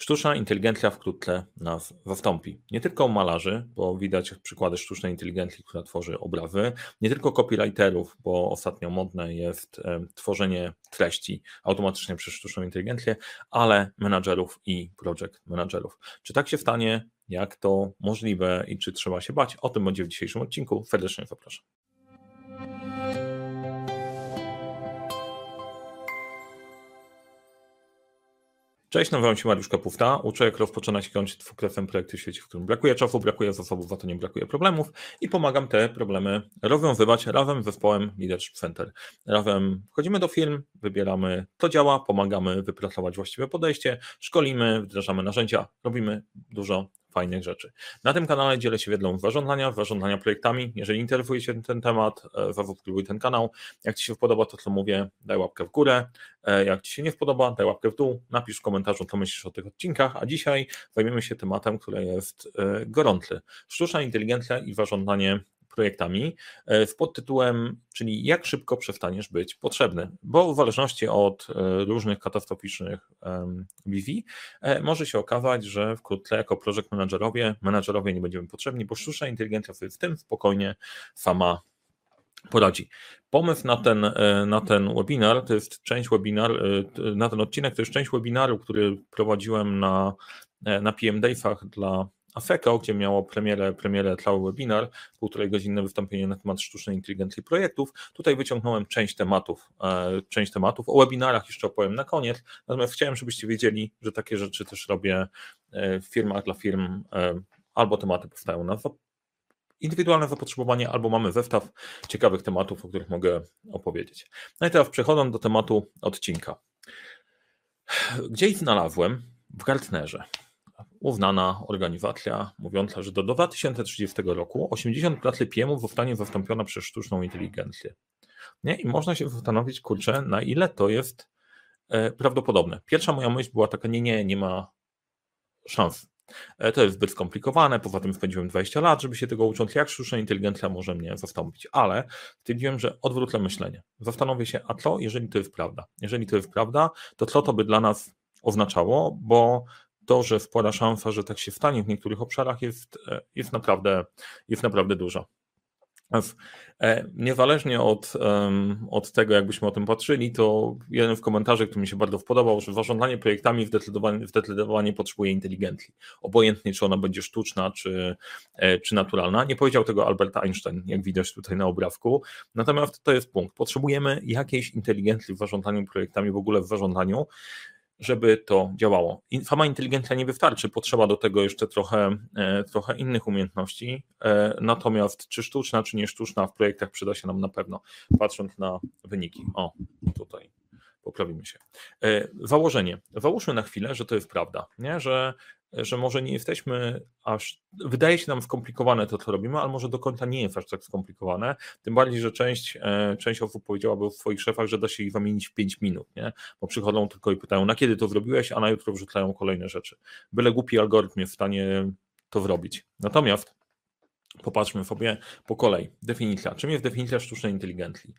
Sztuczna inteligencja wkrótce nas zastąpi. Nie tylko malarzy, bo widać przykłady sztucznej inteligencji, która tworzy obrazy, nie tylko copywriterów, bo ostatnio modne jest tworzenie treści automatycznie przez sztuczną inteligencję, ale menadżerów i project menadżerów. Czy tak się stanie? Jak to możliwe i czy trzeba się bać? O tym będzie w dzisiejszym odcinku. Serdecznie zapraszam. Cześć, nazywam się Mariusz Kapufta. Uczę, jak rozpoczynać i kończyć dwukrotnym projekty w świecie, w którym brakuje czasu, brakuje zasobów, a to nie brakuje problemów i pomagam te problemy rozwiązywać razem z zespołem Leadership Center. Razem wchodzimy do firm, wybieramy to działa, pomagamy wypracować właściwe podejście, szkolimy, wdrażamy narzędzia, robimy dużo fajnych rzeczy. Na tym kanale dzielę się wiedzą zarządzania, zarządzania projektami. Jeżeli interesuje się ten temat, e, zasubskrybuj ten kanał. Jak Ci się podoba to, co mówię, daj łapkę w górę. E, jak Ci się nie podoba, daj łapkę w dół, napisz w komentarzu, co myślisz o tych odcinkach, a dzisiaj zajmiemy się tematem, który jest e, gorący. Sztuczna inteligencja i zarządzanie projektami e, z podtytułem, czyli jak szybko przestaniesz być potrzebny, bo w zależności od e, różnych katastroficznych wizji e, może się okazać, że wkrótce jako project managerowie, menadżerowie nie będziemy potrzebni, bo sztuczna inteligencja sobie z tym spokojnie sama poradzi. Pomysł na ten, na ten webinar, to jest część webinar, na ten odcinek to jest część webinaru, który prowadziłem na, na PM Days'ach dla Afeko, gdzie miało premierę, premierę cały webinar, półtorej godzinne wystąpienie na temat sztucznej inteligencji projektów. Tutaj wyciągnąłem część tematów, e, część tematów. O webinarach jeszcze opowiem na koniec, natomiast chciałem, żebyście wiedzieli, że takie rzeczy też robię e, w firmach dla firm, e, albo tematy powstają na indywidualne zapotrzebowanie, albo mamy zestaw ciekawych tematów, o których mogę opowiedzieć. No i teraz przechodząc do tematu odcinka. Gdzie ich znalazłem? W Gartnerze uznana organizacja mówiąca, że do 2030 roku 80% PM zostanie zastąpiona przez sztuczną inteligencję. Nie? I można się zastanowić, kurczę, na ile to jest e, prawdopodobne. Pierwsza moja myśl była taka, nie, nie, nie ma szans. E, to jest zbyt skomplikowane, poza tym spędziłem 20 lat, żeby się tego ucząc, jak sztuczna inteligencja może mnie zastąpić, ale stwierdziłem, że odwrócę myślenie. Zastanowię się, a co, jeżeli to jest prawda? Jeżeli to jest prawda, to co to by dla nas oznaczało, bo to, że spora szansa, że tak się stanie w niektórych obszarach jest, e, jest, naprawdę, jest naprawdę duża. E, niezależnie od, od tego, jakbyśmy o tym patrzyli, to jeden w komentarzy, który mi się bardzo podobał, że zarządzanie projektami zdecydowanie, zdecydowanie potrzebuje inteligencji. Obojętnie, czy ona będzie sztuczna, czy, e, czy naturalna. Nie powiedział tego Albert Einstein, jak widać tutaj na obrazku. Natomiast to jest punkt. Potrzebujemy jakiejś inteligencji w zarządzaniu projektami, w ogóle w zarządzaniu żeby to działało. Sama inteligencja nie wystarczy, potrzeba do tego jeszcze trochę, e, trochę innych umiejętności. E, natomiast czy sztuczna, czy nie sztuczna w projektach przyda się nam na pewno, patrząc na wyniki. O, tutaj poprawimy się. E, założenie. Załóżmy na chwilę, że to jest prawda, nie? Że że może nie jesteśmy aż, wydaje się nam skomplikowane to, co robimy, ale może do końca nie jest aż tak skomplikowane, tym bardziej, że część, e, część osób powiedziałaby w swoich szefach, że da się ich zamienić w 5 minut, nie? bo przychodzą tylko i pytają, na kiedy to zrobiłeś, a na jutro wrzucają kolejne rzeczy. Byle głupi algorytm jest w stanie to zrobić. Natomiast popatrzmy sobie po kolei. Definicja. Czym jest definicja sztucznej inteligencji?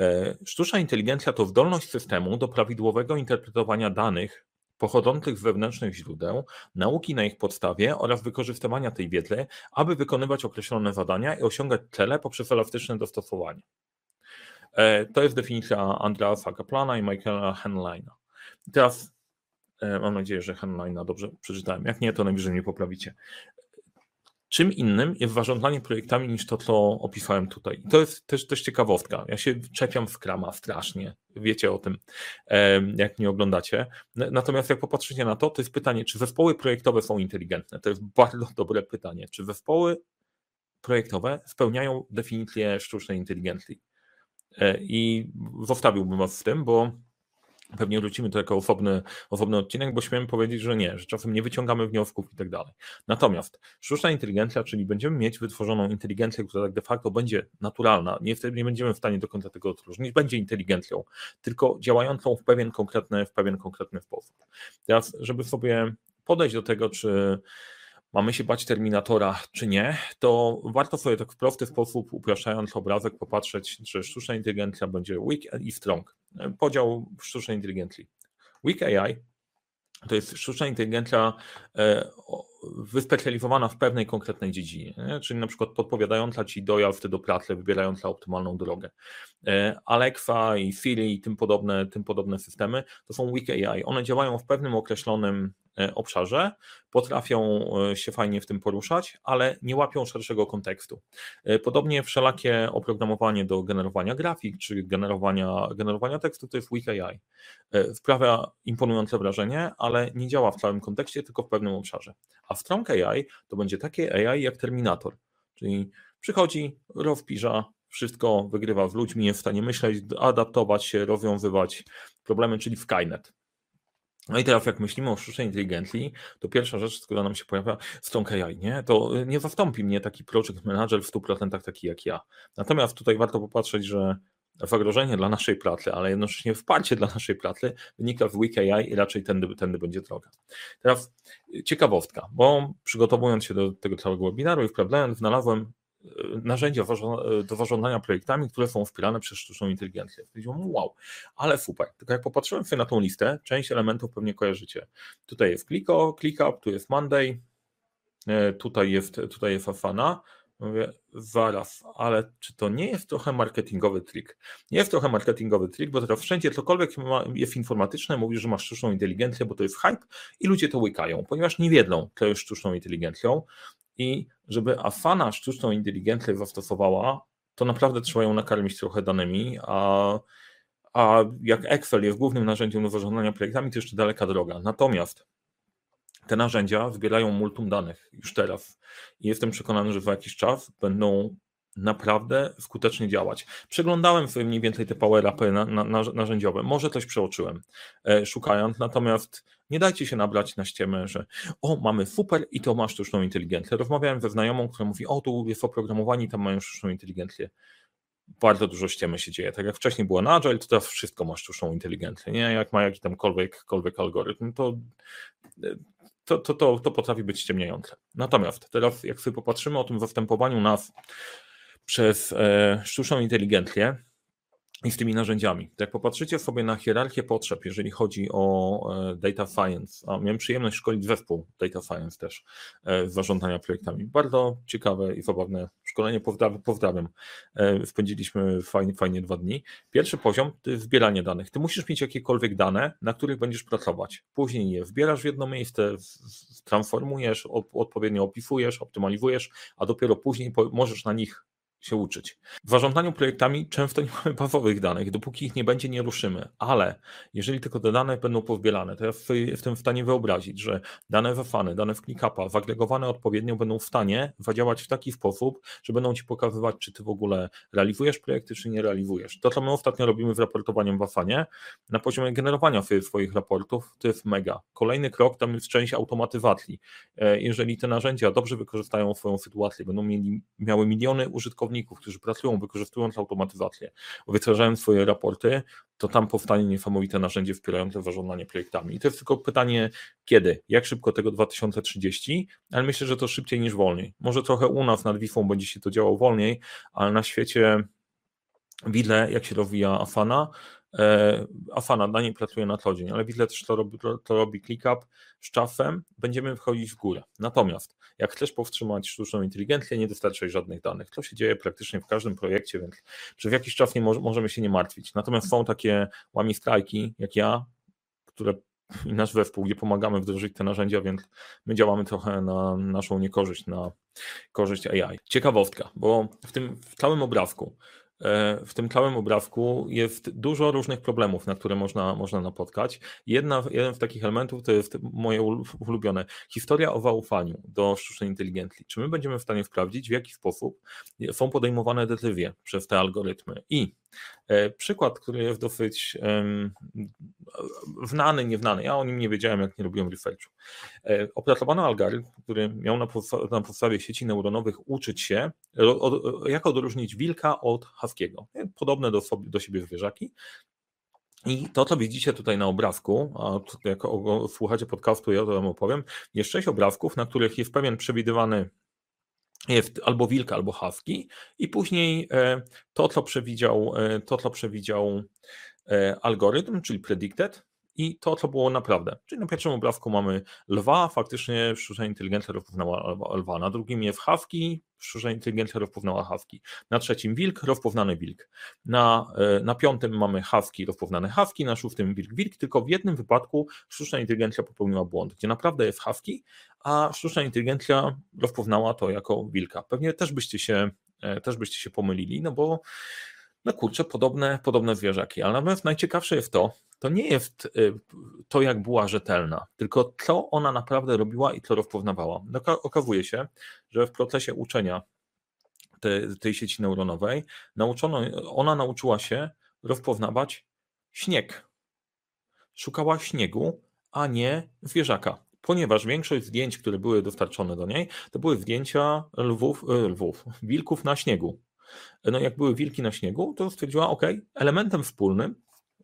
E, sztuczna inteligencja to zdolność systemu do prawidłowego interpretowania danych pochodzących z wewnętrznych źródeł, nauki na ich podstawie oraz wykorzystywania tej wiedzy, aby wykonywać określone zadania i osiągać cele poprzez elastyczne dostosowanie. E, to jest definicja Andreasa Kaplana i Michaela Henleina. Teraz e, mam nadzieję, że Henleina dobrze przeczytałem. Jak nie, to najwyżej mnie poprawicie. Czym innym jest zarządzanie projektami niż to, co opisałem tutaj. I to jest też, też ciekawostka. Ja się czepiam w krama strasznie. Wiecie o tym, jak mnie oglądacie. Natomiast jak popatrzycie na to, to jest pytanie, czy zespoły projektowe są inteligentne? To jest bardzo dobre pytanie. Czy zespoły projektowe spełniają definicję sztucznej inteligencji? E, I zostawiłbym was z tym, bo Pewnie wrócimy to jako osobny, osobny odcinek, bo śmiem powiedzieć, że nie, że czasem nie wyciągamy wniosków i tak dalej. Natomiast sztuczna inteligencja, czyli będziemy mieć wytworzoną inteligencję, która tak de facto będzie naturalna, nie, nie będziemy w stanie do końca tego odróżnić, będzie inteligencją, tylko działającą w pewien konkretny, w pewien konkretny sposób. Teraz, żeby sobie podejść do tego, czy mamy się bać Terminatora czy nie, to warto sobie tak w prosty sposób, upraszczając obrazek, popatrzeć, że sztuczna inteligencja będzie weak i strong. Podział sztucznej inteligencji. Weak AI to jest sztuczna inteligencja e, wyspecjalizowana w pewnej konkretnej dziedzinie, nie? czyli na przykład podpowiadająca ci dojazd do pracy, wybierająca optymalną drogę. E, Alexa i Siri i tym podobne, tym podobne systemy to są weak AI. One działają w pewnym określonym obszarze, potrafią e, się fajnie w tym poruszać, ale nie łapią szerszego kontekstu. E, podobnie wszelakie oprogramowanie do generowania grafik czy generowania, generowania tekstu to jest Weak AI. Wprawia imponujące wrażenie, ale nie działa w całym kontekście, tylko w pewnym obszarze. A Strong AI to będzie takie AI jak Terminator, czyli przychodzi, rozpiża, wszystko wygrywa z ludźmi, jest w stanie myśleć, adaptować się, rozwiązywać problemy, czyli Skynet. No i teraz jak myślimy o sztucznej inteligencji, to pierwsza rzecz, która nam się pojawia, Strong AI, nie? To nie zastąpi mnie taki project manager w 100% taki jak ja. Natomiast tutaj warto popatrzeć, że zagrożenie dla naszej pracy, ale jednocześnie wsparcie dla naszej pracy wynika z Weak AI i raczej tędy, tędy będzie droga. Teraz ciekawostka, bo przygotowując się do tego całego webinaru i wprawdzając, znalazłem narzędzia do zarządzania projektami, które są wspierane przez sztuczną inteligencję. Powiedziałem, wow, ale super. Tylko jak popatrzyłem sobie na tą listę, część elementów pewnie kojarzycie. Tutaj jest Clicko, ClickUp, tu jest Monday, e, tutaj jest, tutaj jest Afana. Mówię, zaraz, ale czy to nie jest trochę marketingowy trik? Nie jest trochę marketingowy trik, bo teraz wszędzie cokolwiek jest informatyczne, mówisz, że masz sztuczną inteligencję, bo to jest hype i ludzie to łykają, ponieważ nie wiedzą, co jest sztuczną inteligencją i żeby Afana sztuczną inteligencję zastosowała, to naprawdę trzeba ją nakarmić trochę danymi, a, a jak Excel jest głównym narzędziem do zarządzania projektami, to jeszcze daleka droga. Natomiast te narzędzia zbierają multum danych już teraz i jestem przekonany, że w jakiś czas będą naprawdę skutecznie działać. Przeglądałem sobie mniej więcej te power upy na, na, na, narzędziowe, może coś przeoczyłem e, szukając, natomiast nie dajcie się nabrać na ściemę, że o, mamy super i to ma sztuczną inteligencję. Rozmawiałem ze znajomą, która mówi, o, tu jest oprogramowanie, tam mają sztuczną inteligencję. Bardzo dużo ściemy się dzieje. Tak jak wcześniej było na Agile, to teraz wszystko ma sztuczną inteligencję. Nie? Jak ma jakiś tamkolwiek algorytm, to to, to, to, to potrafi być ściemniające. Natomiast teraz, jak sobie popatrzymy o tym zastępowaniu nas przez e, sztuczną inteligencję i z tymi narzędziami. Jak popatrzycie sobie na hierarchię potrzeb, jeżeli chodzi o e, data science, a miałem przyjemność szkolić zespół data science też e, z zarządzania projektami. Bardzo ciekawe i zabawne szkolenie, pozdrawiam. Spędziliśmy fajnie, fajnie dwa dni. Pierwszy poziom to zbieranie danych. Ty musisz mieć jakiekolwiek dane, na których będziesz pracować. Później je wbierasz w jedno miejsce, transformujesz, odpowiednio opisujesz, optymalizujesz, a dopiero później możesz na nich się uczyć. W zarządzaniu projektami często nie mamy bazowych danych, dopóki ich nie będzie, nie ruszymy, ale jeżeli tylko te dane będą pozbierane, to ja jestem w stanie wyobrazić, że dane wafany, dane w ClickUpa, zagregowane odpowiednio będą w stanie zadziałać w taki sposób, że będą Ci pokazywać, czy Ty w ogóle realizujesz projekty, czy nie realizujesz. To, co my ostatnio robimy w raportowaniu w na poziomie generowania swoich raportów, to jest mega. Kolejny krok, tam jest część automatyzacji. E, jeżeli te narzędzia dobrze wykorzystają swoją sytuację, będą mieli, miały miliony użytkowników, pracowników, którzy pracują wykorzystując automatyzację, wytwarzają swoje raporty, to tam powstanie niesamowite narzędzie wspierające zarządzanie projektami. I to jest tylko pytanie, kiedy, jak szybko tego 2030, ale myślę, że to szybciej niż wolniej. Może trochę u nas nad Wisłą będzie się to działo wolniej, ale na świecie widzę, jak się rozwija Afana, E, Afana na niej pracuje na co dzień, ale widzę też to robi, to robi ClickUp z czasem, będziemy wchodzić w górę. Natomiast jak chcesz powstrzymać sztuczną inteligencję, nie dostarczaj żadnych danych. To się dzieje praktycznie w każdym projekcie, więc przez jakiś czas nie mo możemy się nie martwić. Natomiast są takie łami strajki, jak ja, które i nasz zespół, gdzie pomagamy wdrożyć te narzędzia, więc my działamy trochę na naszą niekorzyść, na korzyść AI. Ciekawostka, bo w tym w całym obrazku w tym całym obrazku jest dużo różnych problemów, na które można, można napotkać. Jedna, jeden z takich elementów to jest moje ulubione. Historia o zaufaniu do sztucznej inteligencji. Czy my będziemy w stanie sprawdzić, w jaki sposób są podejmowane decyzje przez te algorytmy i E, przykład, który jest dosyć znany, nieznany, ja o nim nie wiedziałem, jak nie robiłem researchu. E, opracowano algorytm, który miał na, na podstawie sieci neuronowych uczyć się, jak odróżnić wilka od haskiego. E, podobne do, sobie, do siebie zwierzaki. I to, co widzicie tutaj na obrazku, a jak słuchacie podcastu, ja to wam opowiem, jest sześć obrazków, na których jest pewien przewidywany albo wilk, albo husky i później e, to, co przewidział, e, to, co przewidział e, algorytm, czyli predicted i to, co było naprawdę. Czyli na pierwszym obrazku mamy lwa, faktycznie sztuczna inteligencja rozpoznała lwa, na drugim jest hawki, sztuczna inteligencja rozpoznała hawki, na trzecim wilk, rozpoznany wilk, na, e, na piątym mamy hawki, rozpoznane hawki, na szóstym wilk, wilk, tylko w jednym wypadku sztuczna inteligencja popełniła błąd, gdzie naprawdę jest hawki, a sztuczna inteligencja rozpoznała to jako wilka. Pewnie też byście się, e, też byście się pomylili, no bo no kurczę, podobne, podobne zwierzaki. Ale natomiast najciekawsze jest to, to nie jest y, to, jak była rzetelna, tylko co ona naprawdę robiła i co rozpoznawała. No, okazuje się, że w procesie uczenia tej, tej sieci neuronowej nauczono, ona nauczyła się rozpoznawać śnieg. Szukała śniegu, a nie zwierzaka ponieważ większość zdjęć, które były dostarczone do niej, to były zdjęcia lwów, y, lwów wilków na śniegu no jak były wilki na śniegu, to stwierdziła, ok, elementem wspólnym,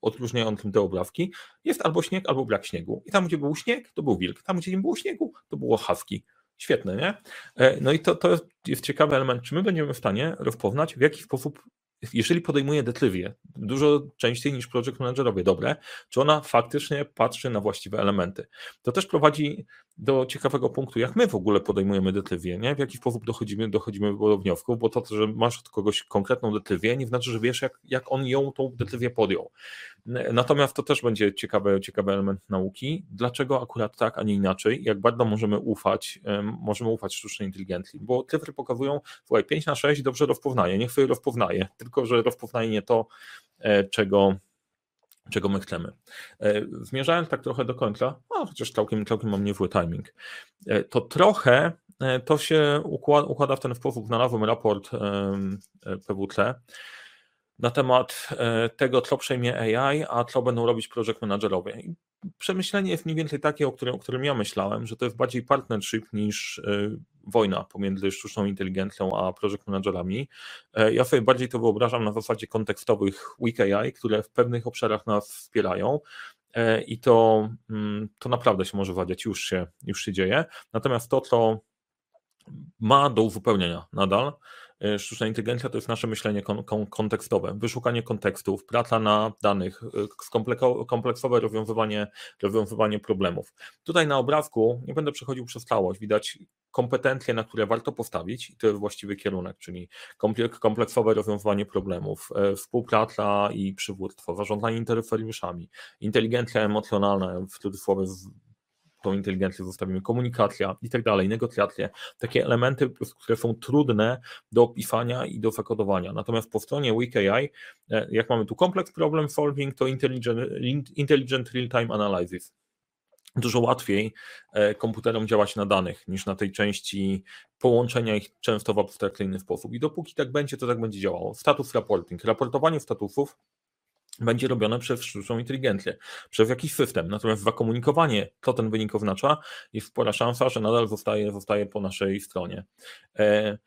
odróżniającym te obrazki, jest albo śnieg, albo brak śniegu. I tam, gdzie był śnieg, to był wilk. Tam, gdzie nie było śniegu, to było hawki. Świetne, nie? E, no i to, to jest ciekawy element, czy my będziemy w stanie rozpoznać, w jaki sposób jeżeli podejmuje decyzję dużo częściej niż project managerowie dobre, czy ona faktycznie patrzy na właściwe elementy. To też prowadzi do ciekawego punktu, jak my w ogóle podejmujemy decyzję, nie? w jaki sposób dochodzimy, dochodzimy do wniosków, bo to, że masz od kogoś konkretną decyzję, nie znaczy, że wiesz, jak, jak on ją tą decyzję podjął. Natomiast to też będzie ciekawy, ciekawy element nauki. Dlaczego akurat tak, a nie inaczej? Jak bardzo możemy ufać, możemy ufać sztucznej inteligencji? Bo cyfry pokazują, słuchaj, 5 na 6 dobrze rozpoznaje, niech sobie rozpoznaje, tylko że rozpoznaje nie to, e, czego czego my chcemy. E, zmierzając tak trochę do końca, a chociaż całkiem, całkiem mam niezły timing, e, to trochę to się układa, w ten sposób. Znalazłem raport PWC, na temat e, tego, co przejmie AI, a co będą robić project managerowie. Przemyślenie jest mniej więcej takie, o którym, o którym ja myślałem, że to jest bardziej partnership niż e, wojna pomiędzy sztuczną inteligencją a project managerami. E, ja sobie bardziej to wyobrażam na zasadzie kontekstowych weak AI, które w pewnych obszarach nas wspierają, i to, mm, to naprawdę się może wadziać, już się, już się dzieje. Natomiast to, co ma do uzupełnienia nadal, E, sztuczna inteligencja to jest nasze myślenie kon kon kontekstowe, wyszukanie kontekstów, praca na danych, e, kompleksowe rozwiązywanie, rozwiązywanie problemów. Tutaj na obrazku, nie będę przechodził przez całość, widać kompetencje, na które warto postawić i to jest właściwy kierunek, czyli kompleksowe rozwiązywanie problemów, e, współpraca i przywództwo, zarządzanie interferyuszami, inteligencja emocjonalna, w cudzysłowie tą inteligencję zostawimy, komunikacja i tak dalej, negocjacje, takie elementy, które są trudne do opisania i do zakodowania. Natomiast po stronie WeakAI, e, jak mamy tu complex problem solving, to intelligent, intelligent real-time analysis. Dużo łatwiej e, komputerom działać na danych niż na tej części połączenia ich często w abstrakcyjny sposób. I dopóki tak będzie, to tak będzie działało. Status reporting. Raportowanie statusów będzie robione przez sztuczną inteligencję, przez jakiś system. Natomiast zakomunikowanie, co ten wynik oznacza, jest spora szansa, że nadal zostaje, zostaje po naszej stronie. E,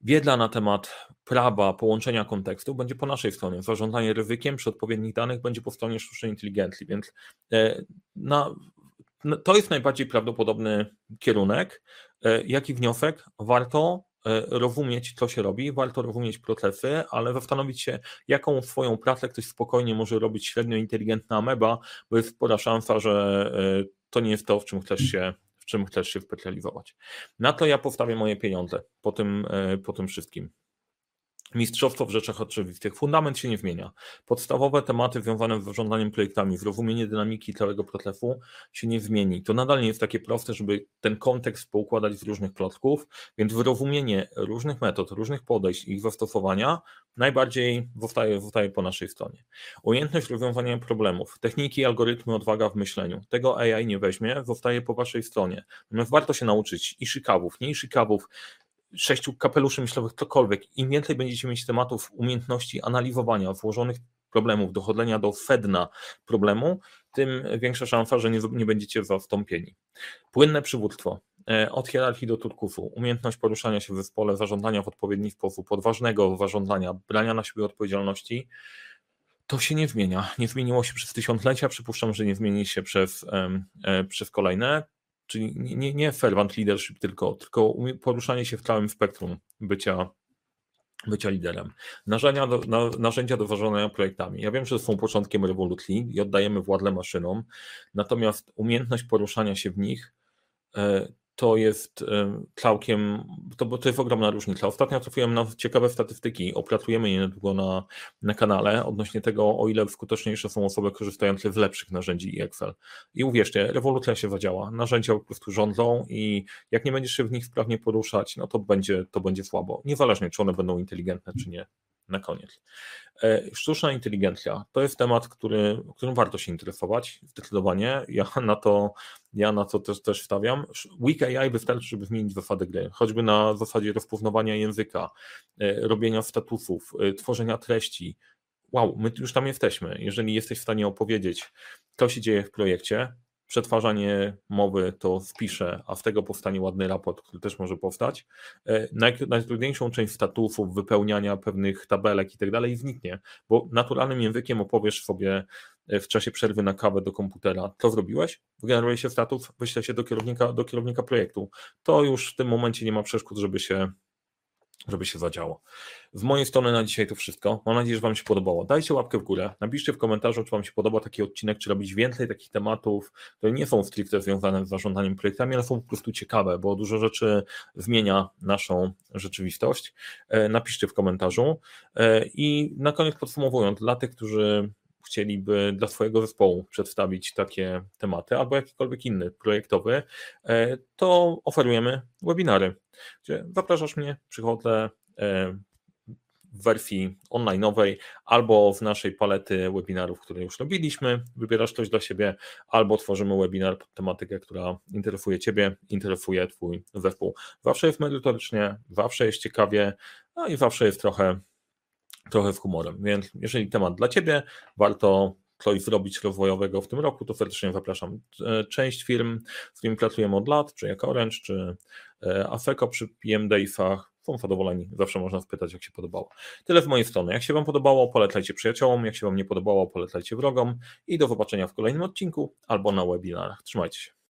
wiedza na temat prawa połączenia kontekstu będzie po naszej stronie. Zarządzanie ryzykiem przy odpowiednich danych będzie po stronie sztucznej inteligencji, więc e, na, to jest najbardziej prawdopodobny kierunek. E, jaki wniosek? Warto rozumieć, co się robi, warto rozumieć procesy, ale zastanowić się, jaką swoją pracę ktoś spokojnie może robić średnio inteligentna ameba, bo jest spora szansa, że e, to nie jest to, w czym chcesz się w czym chcesz się specjalizować. Na to ja postawię moje pieniądze po tym, e, po tym wszystkim. Mistrzostwo w rzeczach oczywistych. Fundament się nie zmienia. Podstawowe tematy związane z zarządzaniem projektami, zrozumienie dynamiki całego procesu się nie zmieni. To nadal nie jest takie proste, żeby ten kontekst poukładać z różnych plotków, więc wyrozumienie różnych metod, różnych podejść i ich zastosowania najbardziej zostaje, zostaje po naszej stronie. Umiejętność rozwiązania problemów, techniki, algorytmy, odwaga w myśleniu. Tego AI nie weźmie, zostaje po waszej stronie. Warto się nauczyć i szykawów, nie i szykawów, sześciu kapeluszy myślowych, cokolwiek, im więcej będziecie mieć tematów, umiejętności analizowania, włożonych problemów, dochodzenia do sedna problemu, tym większa szansa, że nie, nie będziecie zastąpieni. Płynne przywództwo. E, od hierarchii do turkusu, umiejętność poruszania się w zespole, zarządzania w odpowiedni sposób, odważnego zarządzania, brania na siebie odpowiedzialności, to się nie zmienia. Nie zmieniło się przez tysiąclecia, przypuszczam, że nie zmieni się przez, e, przez kolejne. Czyli nie, nie servant leadership tylko, tylko poruszanie się w całym spektrum bycia, bycia liderem. Narzędzia do, na, narzędzia do ważenia projektami. Ja wiem, że są początkiem rewolucji i oddajemy władzę maszynom, natomiast umiejętność poruszania się w nich e, to jest całkiem, to, to jest ogromna różnica. Ostatnio trafiłem na ciekawe statystyki, opracujemy je niedługo na, na kanale odnośnie tego, o ile skuteczniejsze są osoby korzystające z lepszych narzędzi i Excel. I uwierzcie, rewolucja się zadziała, narzędzia po prostu rządzą i jak nie będziesz się w nich sprawnie poruszać, no to będzie, to będzie słabo, niezależnie czy one będą inteligentne, czy nie na koniec. E, sztuczna inteligencja to jest temat, który, którym warto się interesować, zdecydowanie. Ja na to, ja na to też, też stawiam. Weak AI wystarczy, żeby zmienić zasady gry, choćby na zasadzie rozpoznawania języka, e, robienia statusów, e, tworzenia treści. Wow, my już tam jesteśmy. Jeżeli jesteś w stanie opowiedzieć, co się dzieje w projekcie, przetwarzanie mowy to wpiszę, a z tego powstanie ładny raport, który też może powstać. E, najtrudniejszą część statusów, wypełniania pewnych tabelek i tak dalej zniknie, bo naturalnym językiem opowiesz sobie e, w czasie przerwy na kawę do komputera, co zrobiłeś, wygeneruje się status, wyśle się do kierownika, do kierownika projektu. To już w tym momencie nie ma przeszkód, żeby się żeby się zadziało. Z mojej strony na dzisiaj to wszystko. Mam nadzieję, że Wam się podobało. Dajcie łapkę w górę, napiszcie w komentarzu, czy Wam się podoba taki odcinek, czy robić więcej takich tematów, które nie są stricte związane z zarządzaniem projektami, ale są po prostu ciekawe, bo dużo rzeczy zmienia naszą rzeczywistość. E, napiszcie w komentarzu. E, I na koniec podsumowując, dla tych, którzy chcieliby dla swojego zespołu przedstawić takie tematy albo jakikolwiek inny projektowy, e, to oferujemy webinary, gdzie zapraszasz mnie, przychodzę e, w wersji online'owej albo w naszej palety webinarów, które już robiliśmy, wybierasz coś dla siebie, albo tworzymy webinar pod tematykę, która interesuje Ciebie, interesuje Twój zespół. Zawsze jest merytorycznie, zawsze jest ciekawie, no i zawsze jest trochę trochę z humorem. Więc jeżeli temat dla Ciebie, warto coś zrobić rozwojowego w tym roku, to serdecznie zapraszam. E, część firm, z którymi pracujemy od lat, czy jak Orange, czy e, Afeco przy PM Days'ach, są zadowoleni. Zawsze można spytać, jak się podobało. Tyle z mojej strony. Jak się Wam podobało, polecajcie przyjaciołom. Jak się Wam nie podobało, polecajcie wrogom. I do zobaczenia w kolejnym odcinku albo na webinarach. Trzymajcie się.